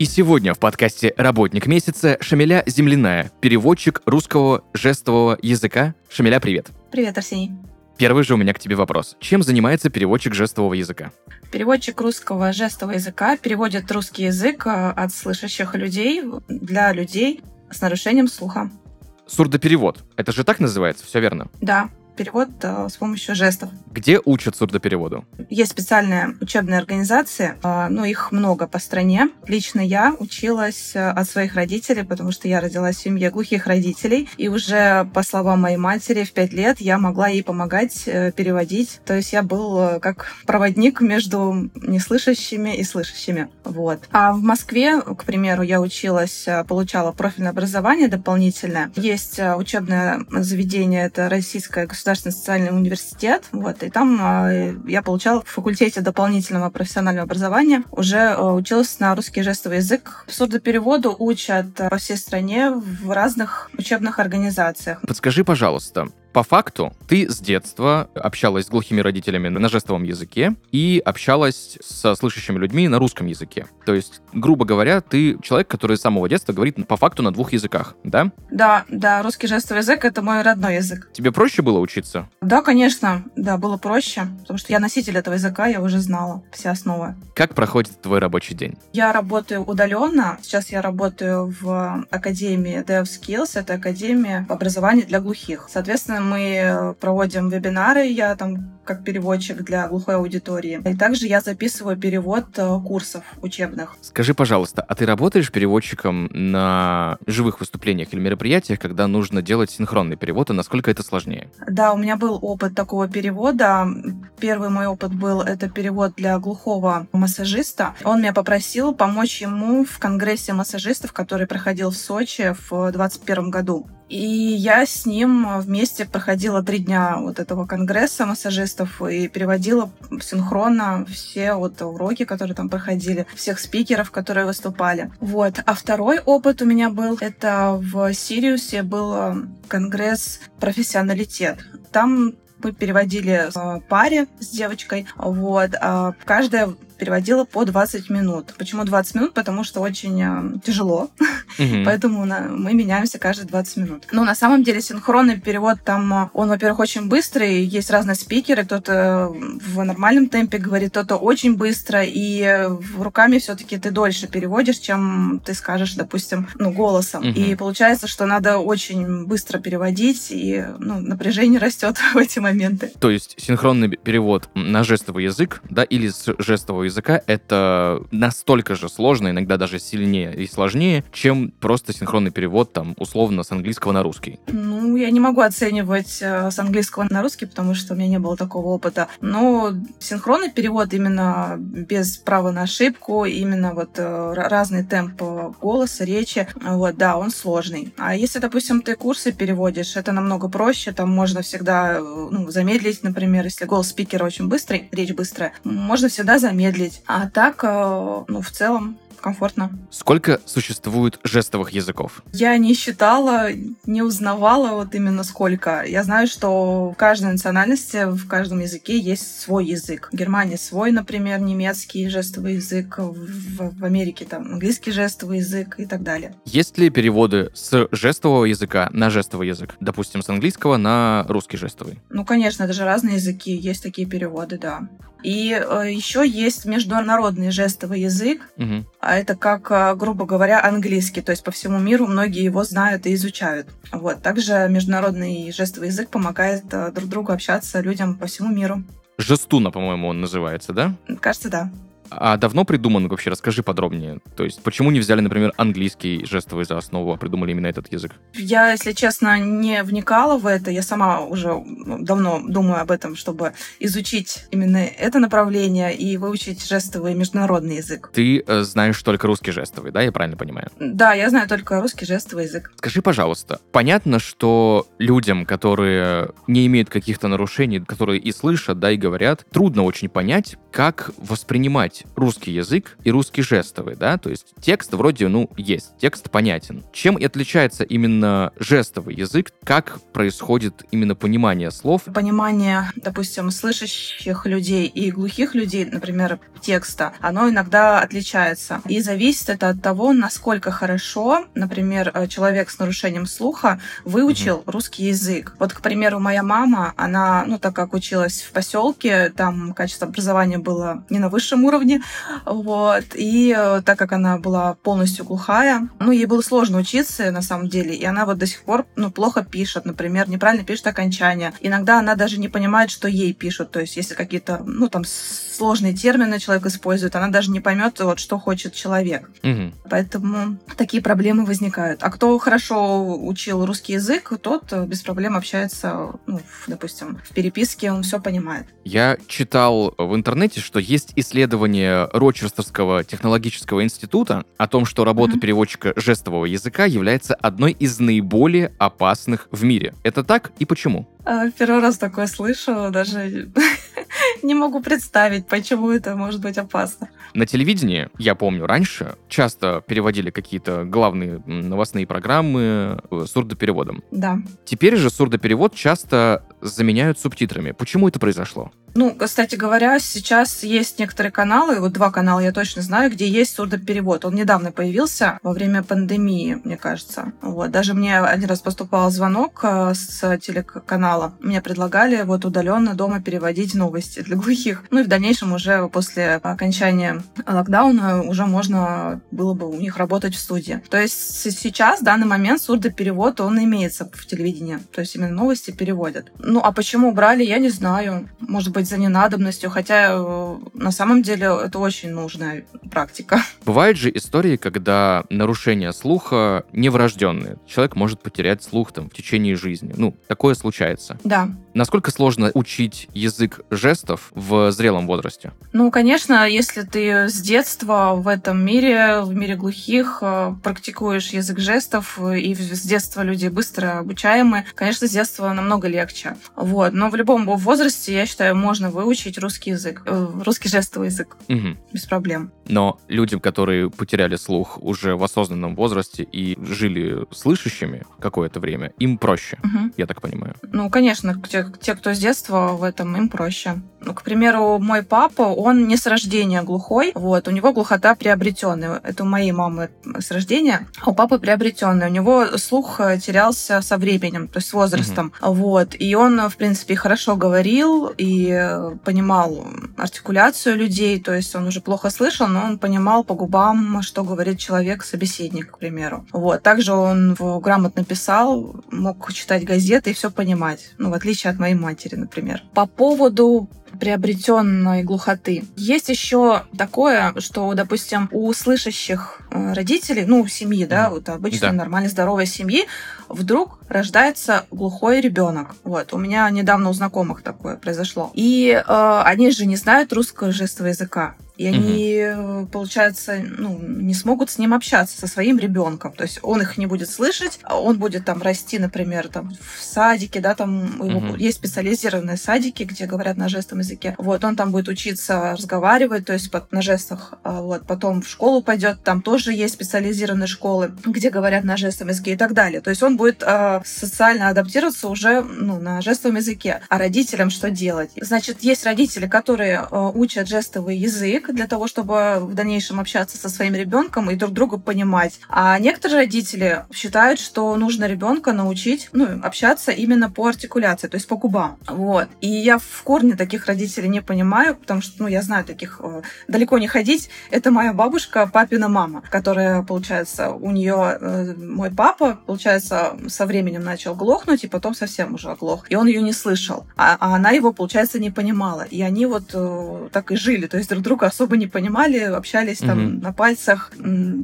И сегодня в подкасте «Работник месяца» Шамиля Земляная, переводчик русского жестового языка. Шамиля, привет. Привет, Арсений. Первый же у меня к тебе вопрос. Чем занимается переводчик жестового языка? Переводчик русского жестового языка переводит русский язык э, от слышащих людей для людей с нарушением слуха. Сурдоперевод. Это же так называется, все верно? Да, перевод э, с помощью жестов. Где учат сурдопереводу? Есть специальные учебные организации, э, ну, их много по стране. Лично я училась э, от своих родителей, потому что я родилась в семье глухих родителей, и уже, по словам моей матери, в пять лет я могла ей помогать переводить. То есть я был как проводник между неслышащими и слышащими. Вот. А в Москве, к примеру, я училась, получала профильное образование дополнительное. Есть учебное заведение, это Российское государственное социальный университет, вот, и там э, я получала в факультете дополнительного профессионального образования, уже э, училась на русский жестовый язык. Сурдопереводу учат э, по всей стране в разных учебных организациях. Подскажи, пожалуйста, по факту, ты с детства общалась с глухими родителями на жестовом языке и общалась со слышащими людьми на русском языке. То есть, грубо говоря, ты человек, который с самого детства говорит по факту на двух языках, да? Да, да, русский жестовый язык — это мой родной язык. Тебе проще было учиться? Да, конечно, да, было проще, потому что я носитель этого языка, я уже знала все основы. Как проходит твой рабочий день? Я работаю удаленно. Сейчас я работаю в Академии DevSkills. Это Академия образования для глухих. Соответственно, мы проводим вебинары. Я там как переводчик для глухой аудитории. И также я записываю перевод э, курсов учебных. Скажи, пожалуйста, а ты работаешь переводчиком на живых выступлениях или мероприятиях, когда нужно делать синхронный перевод, и насколько это сложнее? Да, у меня был опыт такого перевода. Первый мой опыт был это перевод для глухого массажиста. Он меня попросил помочь ему в конгрессе массажистов, который проходил в Сочи в 2021 году. И я с ним вместе проходила три дня вот этого конгресса массажистов и переводила синхронно все вот уроки, которые там проходили, всех спикеров, которые выступали. Вот. А второй опыт у меня был, это в Сириусе был конгресс «Профессионалитет». Там мы переводили в паре с девочкой, вот, а каждая переводила по 20 минут. Почему 20 минут? Потому что очень э, тяжело, Мгм. поэтому мы меняемся каждые 20 минут. Ну, на самом деле, синхронный перевод там, э, он, во-первых, очень быстрый, есть разные спикеры, кто-то в нормальном темпе говорит, кто-то очень быстро, и э, руками все таки ты дольше переводишь, чем ты скажешь, допустим, ну, голосом. Мгм. И получается, что надо очень быстро переводить, и ну, напряжение растет в эти моменты. То есть синхронный перевод на жестовый язык, да, или с жестового языка, это настолько же сложно, иногда даже сильнее и сложнее, чем просто синхронный перевод, там, условно, с английского на русский. Ну, я не могу оценивать э, с английского на русский, потому что у меня не было такого опыта. Но синхронный перевод именно без права на ошибку, именно вот э, ра- разный темп э, голоса, речи, вот, да, он сложный. А если, допустим, ты курсы переводишь, это намного проще, там можно всегда ну, замедлить, например, если голос спикера очень быстрый, речь быстрая, можно всегда замедлить. А так, э, ну, в целом, комфортно. Сколько существует жестовых языков? Я не считала, не узнавала вот именно сколько. Я знаю, что в каждой национальности, в каждом языке есть свой язык. В Германии свой, например, немецкий жестовый язык, в, в Америке там английский жестовый язык и так далее. Есть ли переводы с жестового языка на жестовый язык? Допустим, с английского на русский жестовый. Ну, конечно, это же разные языки, есть такие переводы, да. И э, еще есть международный жестовый язык, Мгм. А это как, э, грубо говоря, английский, то есть по всему миру многие его знают и изучают. Вот. Также международный жестовый язык помогает э, друг другу общаться людям по всему миру. Жестуна, по-моему, он называется, да? Кажется, да. А давно придуман вообще? Расскажи подробнее. То есть, почему не взяли, например, английский жестовый за основу, а придумали именно этот язык? Я, если честно, не вникала в это. Я сама уже давно думаю об этом, чтобы изучить именно это направление и выучить жестовый международный язык. Ты э, знаешь только русский жестовый, да, я правильно понимаю? Да, я знаю только русский жестовый язык. Скажи, пожалуйста, понятно, что людям, которые не имеют каких-то нарушений, которые и слышат, да, и говорят, трудно очень понять, как воспринимать русский язык и русский жестовый, да, то есть текст вроде, ну, есть, текст понятен. Чем и отличается именно жестовый язык, как происходит именно понимание слов? Понимание, допустим, слышащих людей и глухих людей, например, текста, оно иногда отличается. И зависит это от того, насколько хорошо, например, э, человек с нарушением слуха выучил mm-hmm. русский язык. Вот, к примеру, моя мама, она, ну, так как училась в поселке, там качество образования было не на высшем уровне, вот, и э, так как она была полностью глухая, ну, ей было сложно учиться, на самом деле, и она вот до сих пор, ну, плохо пишет, например, неправильно пишет окончания. Иногда она даже не понимает, что ей пишут, то есть если какие-то, ну, там, сложные термины человек использует, она даже не поймет, вот, что хочет человек. Угу. Поэтому такие проблемы возникают. А кто хорошо учил русский язык, тот э, без проблем общается, ну, допустим, в переписке, он все понимает. Я читал в интернете, что есть исследование Рочестерского технологического института о том, что работа mm-hmm. переводчика жестового языка является одной из наиболее опасных в мире. Это так и почему? А, первый раз такое слышу, даже не могу представить, почему это может быть опасно. На телевидении, я помню, раньше часто переводили какие-то главные новостные программы э, сурдопереводом. Да. Теперь же сурдоперевод часто заменяют субтитрами. Почему это произошло? Ну, кстати говоря, сейчас есть некоторые каналы, вот два канала я точно знаю, где есть сурдоперевод. Он недавно появился во время пандемии, мне кажется. Вот. Даже мне один раз поступал звонок э, с телеканала. Мне предлагали вот удаленно дома переводить новости для глухих. Ну и в дальнейшем уже после окончания локдауна уже можно было бы у них работать в студии. То есть сейчас, в данный момент, сурдоперевод, он имеется в телевидении. То есть именно новости переводят. Ну, а почему брали, я не знаю. Может быть, за ненадобностью, хотя э, на самом деле это очень нужная практика. Бывают же истории, когда нарушения слуха неврожденные. Человек может потерять слух там в течение жизни. Ну, такое случается. Да. Насколько сложно учить язык жестов в зрелом возрасте? Ну, конечно, если ты с детства в этом мире, в мире глухих, э, практикуешь язык жестов, и с детства люди быстро обучаемы, конечно, с детства намного легче. Вот. Но в любом возрасте, я считаю, можно выучить русский язык, э, русский жестовый язык угу. без проблем. Но людям, которые потеряли слух уже в осознанном возрасте и жили слышащими какое-то время, им проще, угу. я так понимаю. Ну, конечно, те, те, кто с детства в этом, им проще. Ну, к примеру, мой папа, он не с рождения глухой, вот, у него глухота приобретенная. Это у моей мамы с рождения, а у папы приобретенная. У него слух э, терялся со временем, то есть с возрастом. Угу. Вот, и он, в принципе, хорошо говорил и понимал артикуляцию людей, то есть он уже плохо слышал, но он понимал по губам, что говорит человек, собеседник, к примеру. Вот, также он грамотно писал, мог читать газеты и все понимать, ну, в отличие от моей матери, например. По поводу приобретенной глухоты. Есть еще такое, что, допустим, у слышащих э, родителей, ну, семьи, да, вот обычной да. нормальной здоровой семьи, вдруг рождается глухой ребенок. Вот, у меня недавно у знакомых такое произошло. И э, они же не знают русского жестового языка и они, угу. получается, ну, не смогут с ним общаться, со своим ребенком. То есть он их не будет слышать, а он будет там расти, например, там в садике, да, там угу. есть специализированные садики, где говорят на жестовом языке. Вот, он там будет учиться разговаривать, то есть на жестах. А вот, потом в школу пойдет, там тоже есть специализированные школы, где говорят на жестовом языке и так далее. То есть он будет э, социально адаптироваться уже ну, на жестовом языке. А родителям что делать? Значит, есть родители, которые э, учат жестовый язык, для того, чтобы в дальнейшем общаться со своим ребенком и друг друга понимать. А некоторые родители считают, что нужно ребенка научить ну, общаться именно по артикуляции, то есть по губам. Вот. И я в корне таких родителей не понимаю, потому что ну, я знаю таких э, далеко не ходить. Это моя бабушка, папина мама, которая, получается, у нее э, мой папа, получается, со временем начал глохнуть, и потом совсем уже оглох. И он ее не слышал. А, а она его, получается, не понимала. И они вот э, так и жили, то есть друг друга особо не понимали, общались там Мгм. на пальцах,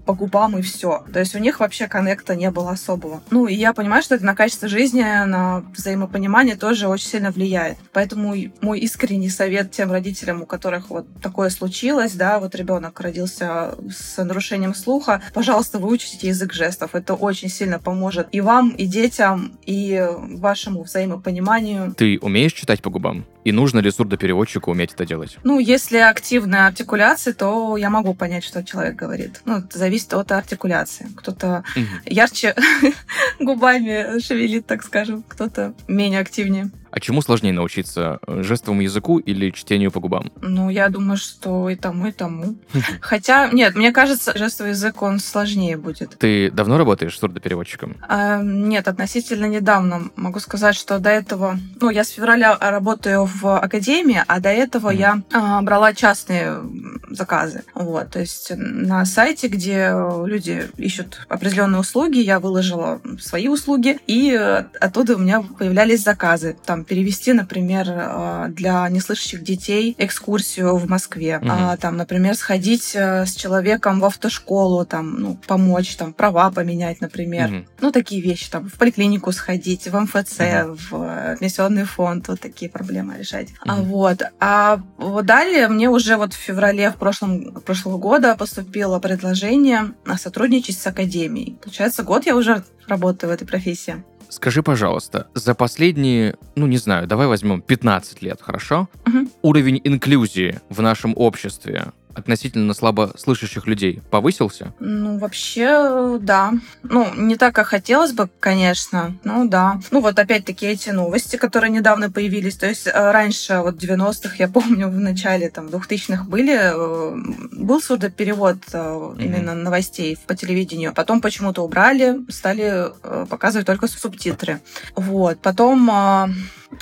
по губам и все. То есть у них вообще коннекта не было особого. Ну, и я понимаю, что это на качество жизни, на взаимопонимание тоже очень сильно влияет. Поэтому мой искренний совет тем родителям, у которых вот такое случилось, да, вот ребенок родился с нарушением слуха, пожалуйста, выучите язык жестов. Это очень сильно поможет и вам, и детям, и вашему взаимопониманию. Ты умеешь читать по губам? И нужно ли сурдопереводчику уметь это делать? Ну, если активная артикуляция, то я могу понять, что человек говорит. Ну, это зависит от артикуляции. Кто-то Мгм. ярче губами шевелит, так скажем, кто-то менее активнее. А чему сложнее научиться? Жестовому языку или чтению по губам? Ну, я думаю, что и тому, и тому. Хотя, нет, мне кажется, жестовый язык, он сложнее будет. Ты давно работаешь сурдопереводчиком? А, Нет, относительно недавно. Могу сказать, что до этого... Ну, я с февраля работаю в академии, а до этого Мгм. я а, брала частные заказы. Вот, то есть на сайте, где люди ищут определенные услуги, я выложила свои услуги, и оттуда у меня появлялись заказы. Там перевести, например, э, для неслышащих детей экскурсию в Москве. Мгм. А, Там, например, сходить э, с человеком в автошколу, там, ну, помочь, там, права поменять, например. Мгм. Ну, такие вещи, там, в поликлинику сходить, в МФЦ, Мгм. в пенсионный фонд, вот такие проблемы решать. А, Мгм. вот. А далее мне уже вот в феврале в прошлом, прошлого года поступило предложение а, сотрудничать с академией. Получается, год я уже работаю в этой профессии. Скажи, пожалуйста, за последние, ну не знаю, давай возьмем 15 лет, хорошо? Мгм. Уровень инклюзии в нашем обществе относительно слабослышащих людей повысился? Ну, вообще, да. Ну, не так, как хотелось бы, конечно. Ну, да. Ну, вот опять-таки эти новости, которые недавно появились. То есть э, раньше, вот в 90-х, я помню, в начале там 2000-х были, э, был сурдоперевод э, именно новостей по телевидению. Потом почему-то убрали, стали показывать только субтитры. Вот. Потом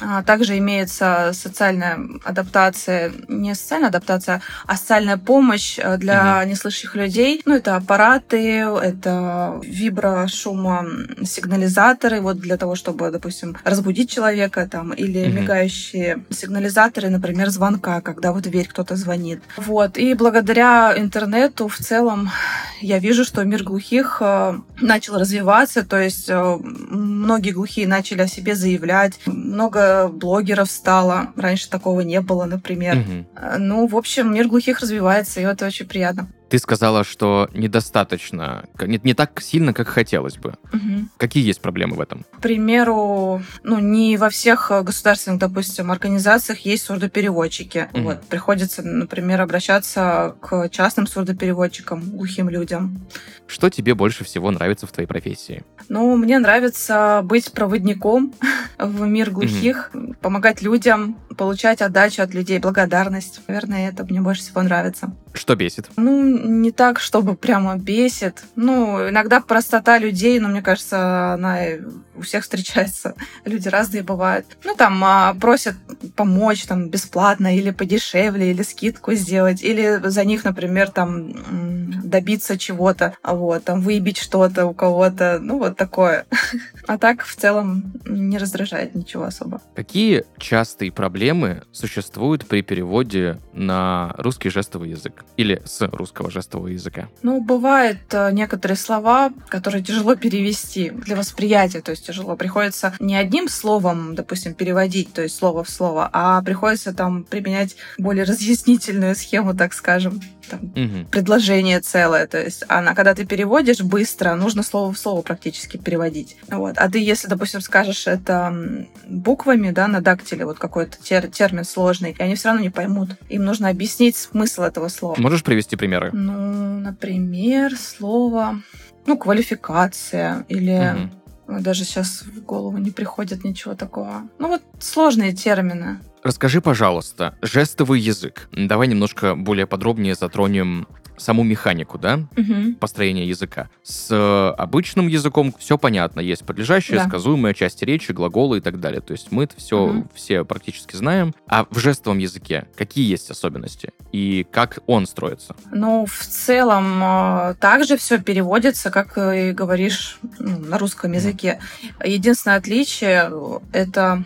а, также имеется социальная адаптация, не социальная адаптация, а социальная помощь э, для неслышащих людей. Ну, это аппараты, это виброшумосигнализаторы, вот для того, чтобы, допустим, разбудить человека там, или Мгм. мигающие сигнализаторы, например, звонка, когда в дверь кто-то звонит. Вот. И благодаря интернету в целом я вижу, что мир глухих э, начал развиваться, то есть э, многие глухие начали о себе заявлять, много блогеров стало, раньше такого не было, например. Э, Ну, в общем, мир глухих развивается, и это очень приятно. Ты сказала, что недостаточно, не, не так сильно, как хотелось бы. Мгм. Какие есть проблемы в этом? К примеру, ну, не во всех э, государственных, допустим, организациях есть сурдопереводчики. Мгм. Вот, приходится, например, обращаться к частным сурдопереводчикам, глухим людям. Что тебе больше всего нравится в твоей профессии? Ну, мне нравится быть проводником в мир глухих, помогать людям, получать отдачу от людей, благодарность. Наверное, это мне больше всего нравится. Что бесит? Ну, не так, чтобы прямо бесит. Ну, иногда простота людей, но мне кажется, она у всех встречается. Люди разные бывают. Ну, там а, просят помочь там бесплатно или подешевле, или скидку сделать, или за них, например, там добиться чего-то, вот, там выебить что-то у кого-то, ну, вот такое. А так, в целом, не раздражает ничего особо. Какие частые проблемы существуют при переводе на русский жестовый язык? Или с русского жестового языка? Ну, бывают э, некоторые слова, которые тяжело перевести для восприятия, то есть тяжело. Приходится не одним словом, допустим, переводить, то есть слово в слово, а приходится там применять более разъяснительную схему, так скажем, там, Мгм. предложение целое. То есть она, когда ты переводишь быстро, нужно слово в слово практически переводить. Вот. А ты, если, допустим, скажешь это буквами, да, на дактиле, вот какой-то тер- термин сложный, и они все равно не поймут. Им нужно объяснить смысл этого слова. Можешь привести примеры? Ну, например, слово, ну, квалификация или ну, даже сейчас в голову не приходит ничего такого. Ну, вот сложные термины. Расскажи, пожалуйста, жестовый язык. Давай немножко более подробнее затронем саму механику, да, Мгм. построения языка. С э, обычным языком все понятно. Есть подлежащая, Да. сказуемая часть речи, глаголы и так далее. То есть мы это все, Мгм. все практически знаем. А в жестовом языке какие есть особенности? И как он строится? Ну, в целом, э, также все переводится, как и говоришь ну, на русском языке. Единственное отличие — это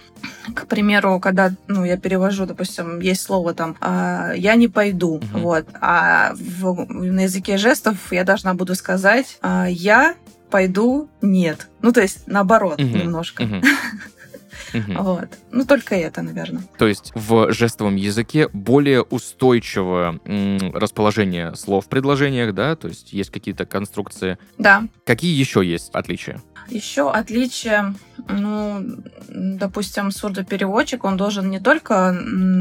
К примеру, когда ну, я перевожу, допустим, есть слово там а, «я не пойду», Мгм. вот, а в, на языке жестов я должна буду сказать а, «я пойду нет». Ну, то есть наоборот Мгм. немножко. Мгм. Мгм. Вот. Ну, только это, наверное. То есть в жестовом языке более устойчивое м, расположение слов в предложениях, да? То есть есть какие-то конструкции. Да. Какие еще есть отличия? Еще отличие, ну, допустим, сурдопереводчик, он должен не только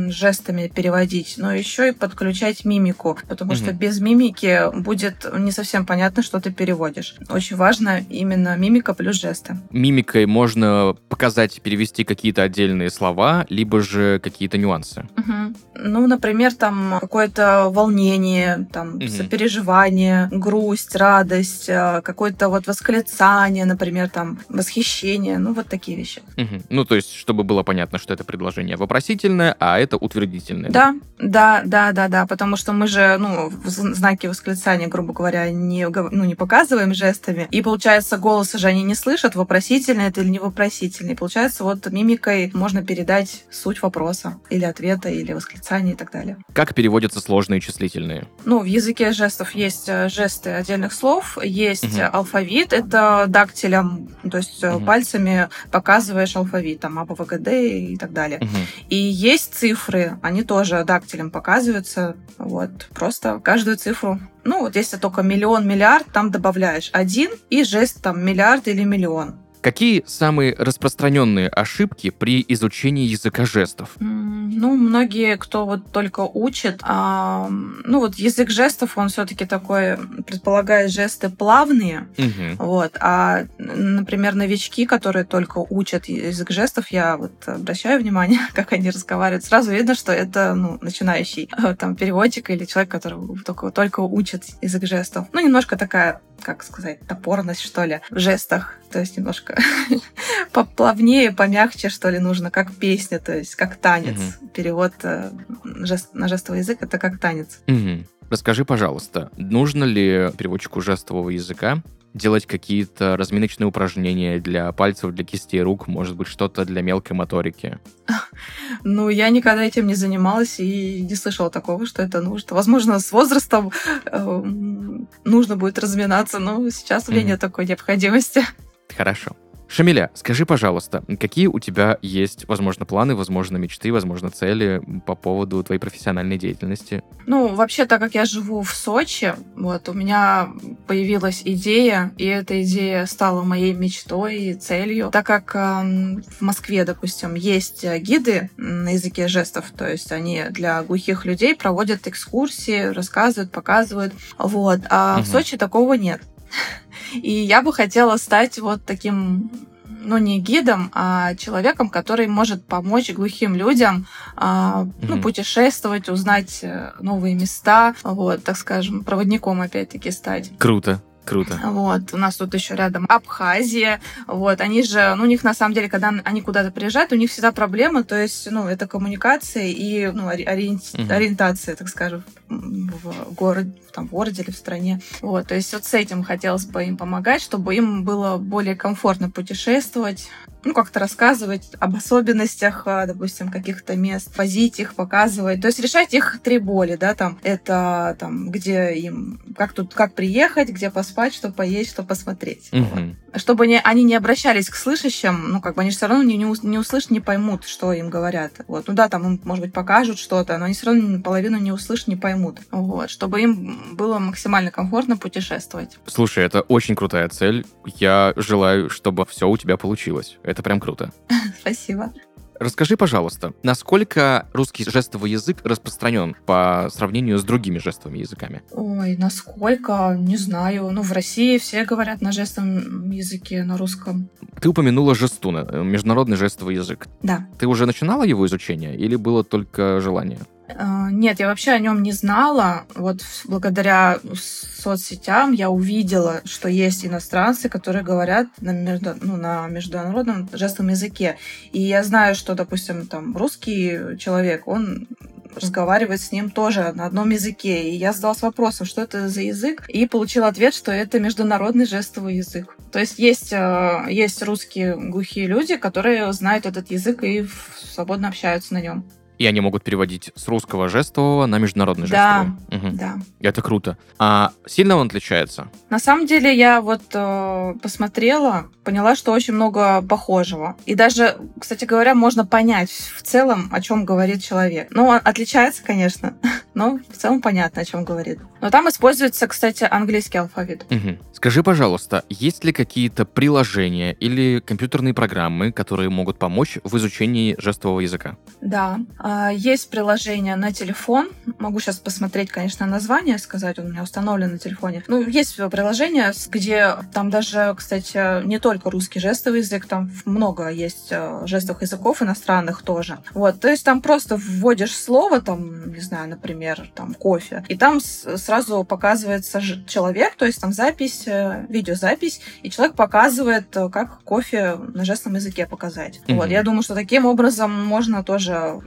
жестами переводить, но еще и подключать мимику, потому что Мгм. без мимики будет не совсем понятно, что ты переводишь. Очень важно именно мимика плюс жесты. Мимикой можно показать, перевести какие-то отдельные слова, либо же какие-то нюансы. Мгм. Ну, например, там какое-то волнение, там Мгм. сопереживание, грусть, радость, э, какое-то вот восклицание, например, там восхищение, ну вот такие вещи. Мгм. Ну, то есть, чтобы было понятно, что это предложение вопросительное, а это утвердительное. Да, да, да, да, да, потому что мы же, ну, знаки восклицания, грубо говоря, не, ну, не показываем жестами, и получается, голоса же они не слышат, вопросительный это или не вопросительный. Получается, вот мимикой можно передать суть вопроса или ответа, или восклицания и так далее. Как переводятся сложные числительные? Ну, в языке жестов есть э, жесты отдельных слов, есть э, алфавит, это дактилем, то есть Мгм. пальцами показываешь алфавит, там, А, Б, В, Г, Д и так далее. Мгм. И есть цифры, они тоже дактилем показываются. Вот, просто каждую цифру. Ну, вот если только миллион, миллиард, там добавляешь один и жест там миллиард или миллион. Какие самые распространенные ошибки при изучении языка жестов? Ну, многие, кто вот только учит, а, ну вот язык жестов, он все-таки такой, предполагает жесты плавные, Мгм. Вот. А, например, новички, которые только учат язык жестов, я вот обращаю внимание, как они разговаривают. Сразу видно, что это ну, начинающий э, там, переводчик или человек, который только, только учит язык жестов. Ну, немножко такая, как сказать, топорность, что ли, в жестах. То есть немножко поплавнее, помягче, что ли, нужно, как песня, то есть как танец. Перевод э, жест- на жестовый язык — это как танец. Мгм. Расскажи, пожалуйста, нужно ли переводчику жестового языка делать какие-то разминочные упражнения для пальцев, для кистей рук, может быть, что-то для мелкой моторики? Ну, я никогда этим не занималась и не слышала такого, что это нужно. Возможно, с возрастом эм, нужно будет разминаться, но сейчас у меня нет такой необходимости. Хорошо. Шамиля, скажи, пожалуйста, какие у тебя есть, возможно, планы, возможно, мечты, возможно, цели по поводу твоей профессиональной деятельности? Ну, вообще, так как я живу в Сочи, вот, у меня появилась идея, и эта идея стала моей мечтой и целью, так как эм, в Москве, допустим, есть э, гиды на языке жестов, то есть они для глухих людей проводят экскурсии, рассказывают, показывают, вот, а в Мгм. Сочи такого нет. И я бы хотела стать вот таким ну, не гидом, а человеком, который может помочь глухим людям а, ну, путешествовать, узнать э, новые места, вот, так скажем, проводником опять-таки стать. Круто, круто. Вот, у нас тут еще рядом Абхазия, вот, они же, ну, у них на самом деле, когда они куда-то приезжают, у них всегда проблемы, то есть, ну, это коммуникация и, ну, ори- Мгм. ориентация, так скажем, в городе, там, в городе или в стране. Вот, то есть вот с этим хотелось бы им помогать, чтобы им было более комфортно путешествовать, ну, как-то рассказывать об особенностях, а, допустим, каких-то мест, возить их, показывать. То есть решать их три боли, да, там, это там, где им, как тут, как приехать, где поспать, что поесть, что посмотреть. Вот. Мгм. Чтобы не, они не обращались к слышащим, ну, как бы они все равно не, не, не услышат, не поймут, что им говорят. Вот. Ну да, там им, может быть, покажут что-то, но они все равно половину не услышат, не поймут. Вот. Чтобы им было максимально комфортно путешествовать. Слушай, это очень крутая цель. Я желаю, чтобы все у тебя получилось. Это прям круто. Спасибо. Расскажи, пожалуйста, насколько русский жестовый язык распространен по сравнению с другими жестовыми языками? Ой, насколько, не знаю. Ну, в России все говорят на жестовом языке, на русском. Ты упомянула жестуна, э, международный жестовый язык. Да. Ты уже начинала его изучение или было только желание? А, Нет, я вообще о нем не знала. Вот благодаря соцсетям я увидела, что есть иностранцы, которые говорят на, между- ну, на международном жестовом языке. И я знаю, что, допустим, там русский человек, он разговаривает с ним тоже на одном языке. И я задалась вопросом, что это за язык, и получила ответ, что это международный жестовый язык. То есть есть, э, есть русские глухие люди, которые знают этот язык и свободно общаются на нем. И они могут переводить с русского жестового на международный Да. жестовый. Мгм. Да. Это круто. А сильно он отличается? На самом деле я вот э, посмотрела, поняла, что очень много похожего. И даже, кстати говоря, можно понять в целом, о чем говорит человек. Ну, отличается, конечно, но в целом понятно, о чем говорит. Но там используется, кстати, английский алфавит. Мгм. Скажи, пожалуйста, есть ли какие-то приложения или компьютерные программы, которые могут помочь в изучении жестового языка? Да, А, есть приложение на телефон. Могу сейчас посмотреть, конечно, название, сказать, он у меня установлен на телефоне. Ну, есть приложение, где там даже, кстати, не только русский жестовый язык, там много есть э, жестовых языков иностранных тоже. Вот, то есть там просто вводишь слово, там, не знаю, например, там, кофе, и там сразу показывается человек, то есть там запись, э, видеозапись, и человек показывает, э, как кофе на жестовом языке показать. Мгм. Вот, я думаю, что таким образом можно тоже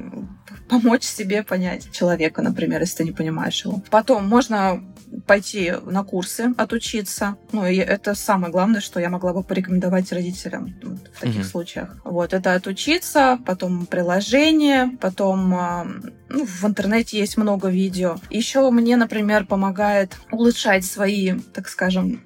помочь себе понять человека, например, если ты не понимаешь его. Потом можно пойти на курсы, отучиться. Ну, и это самое главное, что я могла бы порекомендовать родителям в таких Мгм. случаях. Вот, это отучиться, потом приложение, потом ну, в интернете есть много видео. Еще мне, например, помогает улучшать свои, так скажем,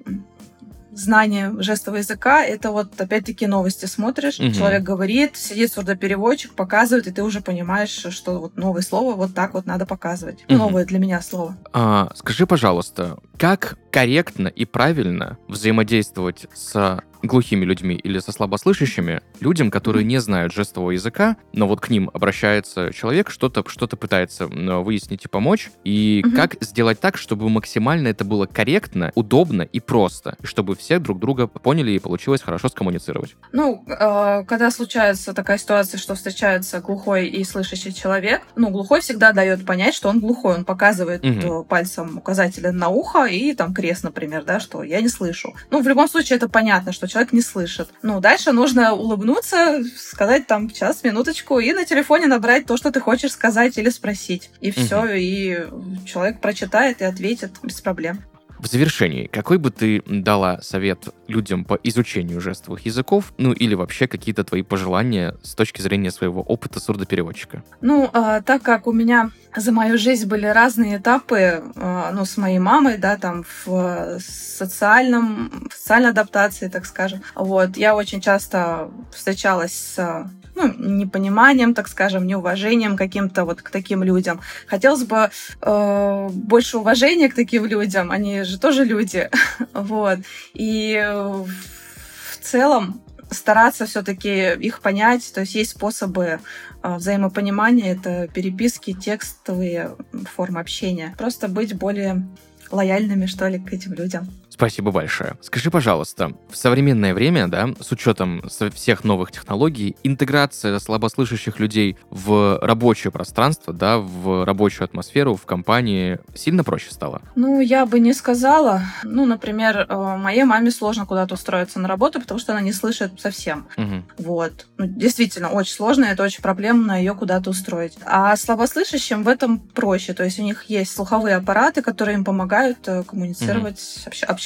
знания жестового языка, это вот опять-таки новости смотришь, Мгм. человек говорит, сидит сурдопереводчик, показывает, и ты уже понимаешь, что вот новое слово вот так вот надо показывать. Мгм. Новое для меня слово. А, скажи, пожалуйста, как корректно и правильно взаимодействовать с глухими людьми или со слабослышащими людям, которые не знают жестового языка, но вот к ним обращается человек, что-то что пытается выяснить и помочь, и Мгм. как сделать так, чтобы максимально это было корректно, удобно и просто, чтобы все друг друга поняли и получилось хорошо скоммуницировать. Ну, э, когда случается такая ситуация, что встречается глухой и слышащий человек, ну, глухой всегда дает понять, что он глухой. Он показывает э, пальцем указателя на ухо и там крест, например, да, что я не слышу. Ну, в любом случае, это понятно, что человек не слышит. Ну, дальше нужно улыбнуться, сказать там час, минуточку, и на телефоне набрать то, что ты хочешь сказать или спросить. И все, и человек прочитает и ответит без проблем. В завершении, какой бы ты дала совет людям по изучению жестовых языков, ну или вообще какие-то твои пожелания с точки зрения своего опыта сурдопереводчика? Ну, а, так как у меня за мою жизнь были разные этапы, а, ну, с моей мамой, да, там, в э, социальном, в социальной адаптации, так скажем, вот, я очень часто встречалась с ну, непониманием, так скажем, неуважением каким-то вот к таким людям. Хотелось бы э, больше уважения к таким людям, они же тоже люди, вот. И э, в целом стараться все-таки их понять, то есть есть способы э, взаимопонимания, это переписки, текстовые формы общения. Просто быть более лояльными, что ли, к этим людям. Спасибо большое. Скажи, пожалуйста, в современное время, да, с учетом всех новых технологий, интеграция слабослышащих людей в рабочее пространство, да, в рабочую атмосферу, в компании сильно проще стало? Ну, я бы не сказала. Ну, например, э, моей маме сложно куда-то устроиться на работу, потому что она не слышит совсем. Мгм. Вот. Ну, действительно, очень сложно, это очень проблемно ее куда-то устроить. А слабослышащим в этом проще. То есть у них есть слуховые аппараты, которые им помогают э, коммуницировать, общ- общаться.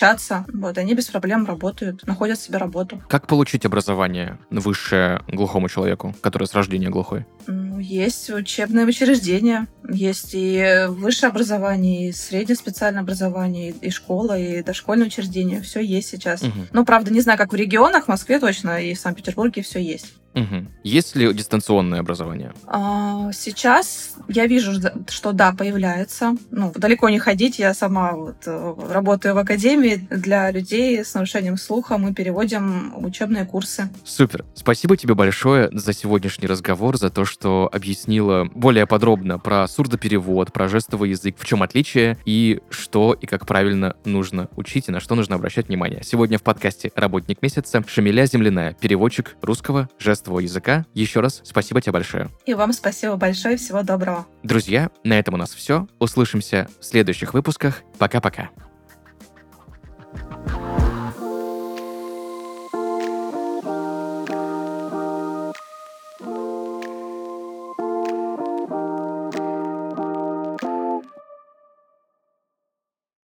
Вот, и они без проблем работают, находят себе работу. Как получить образование высшее глухому человеку, который с рождения глухой? Ну, есть учебные учреждения, есть и высшее образование, и среднее специальное образование, и школа, и дошкольное учреждение. Все есть сейчас. Мгм. Ну, правда, не знаю, как в регионах, в Москве точно, и в Санкт-Петербурге все есть. Мгм. Есть ли дистанционное образование? А, Сейчас я вижу, что- что да, появляется. Ну, далеко не ходить. Я сама вот э, работаю в академии для людей с нарушением слуха. Мы переводим учебные курсы. Супер. Спасибо тебе большое за сегодняшний разговор, за то, что объяснила более подробно про сурдоперевод, про жестовый язык, в чем отличие и что и как правильно нужно учить и на что нужно обращать внимание. Сегодня в подкасте «Работник месяца» Шамиля Земляная, переводчик русского жестового языка. Еще раз спасибо тебе большое. И вам спасибо большое. Всего доброго. Друзья, на этом у нас все. Услышимся в следующих выпусках. Пока-пока.